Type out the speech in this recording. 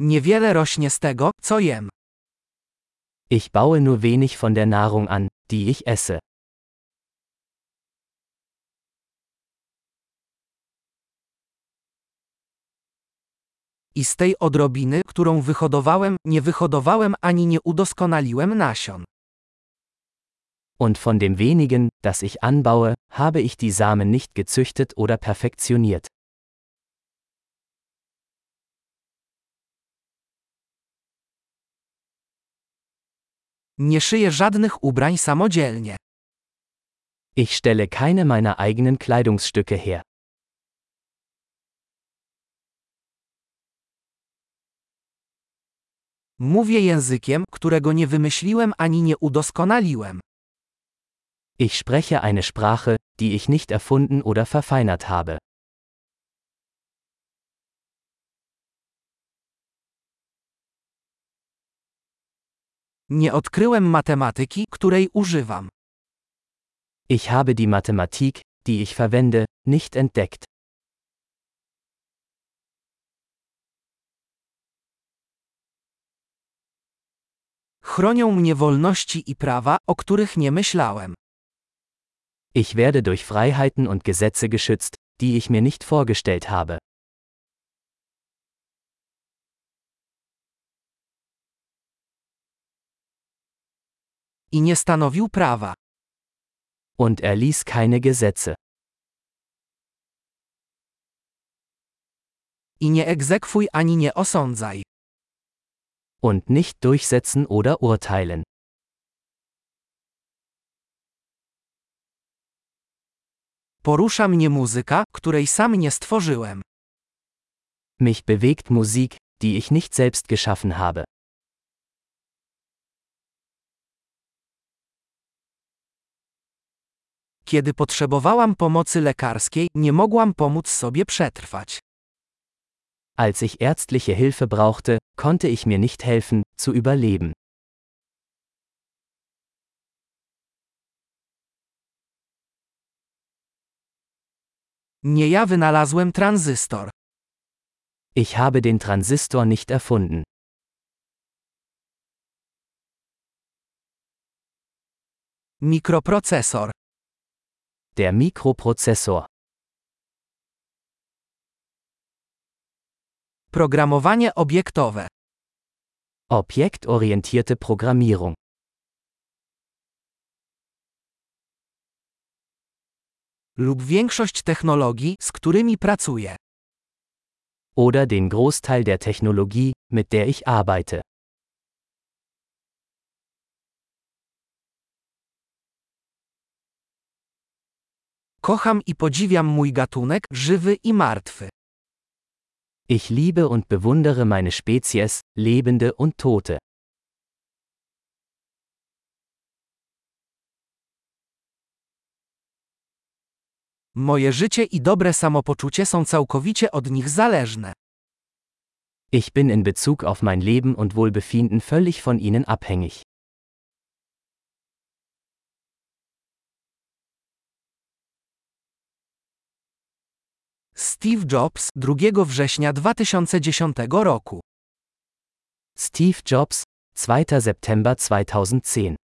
Niewiele rośnie z tego, co jem. Ich baue nur wenig von der Nahrung an, die ich esse. I z tej odrobiny, którą wyhodowałem, nie wyhodowałem ani nie udoskonaliłem nasion. Und von dem wenigen, das ich anbaue, habe ich die Samen nicht gezüchtet oder perfektioniert. Nie szyję żadnych ubrań samodzielnie. Ich stelle keine meiner eigenen Kleidungsstücke her. Mówię językiem, którego nie wymyśliłem ani nie udoskonaliłem. Ich spreche eine Sprache, die ich nicht erfunden oder verfeinert habe. Nie odkryłem matematyki, której używam. Ich habe die Mathematik, die ich verwende, nicht entdeckt. Chronią mnie wolności i prawa, o których nie myślałem. Ich werde durch Freiheiten und Gesetze geschützt, die ich mir nicht vorgestellt habe. I nie stanowił prawa. Und er ließ keine Gesetze. I nie egzekwuj ani nie osądzaj. Und nicht durchsetzen oder urteilen. Porusza mnie muzyka, której sam nie stworzyłem. Mich bewegt Musik, die ich nicht selbst geschaffen habe. Kiedy potrzebowałam pomocy lekarskiej, nie mogłam pomóc sobie przetrwać. Als ich ärztliche Hilfe brauchte, konnte ich mir nicht helfen, zu überleben. Nie ja wynalazłem tranzystor. Ich habe den Transistor nicht erfunden. Mikroprocesor. Der Mikroprozessor. Programowanie obiektowe. Objektorientierte Programmierung. Lub większość technologii, z którymi pracuję. Oder den Großteil der Technologie, mit der ich arbeite. Kocham i podziwiam mój gatunek, żywy i martwy. Ich liebe und bewundere meine Spezies, Lebende und Tote. Moje życie i dobre samopoczucie są całkowicie od nich zależne. Ich bin in Bezug auf mein Leben und Wohlbefinden völlig von ihnen abhängig. Steve Jobs, 2 września 2010 roku. Steve Jobs, 2. September 2010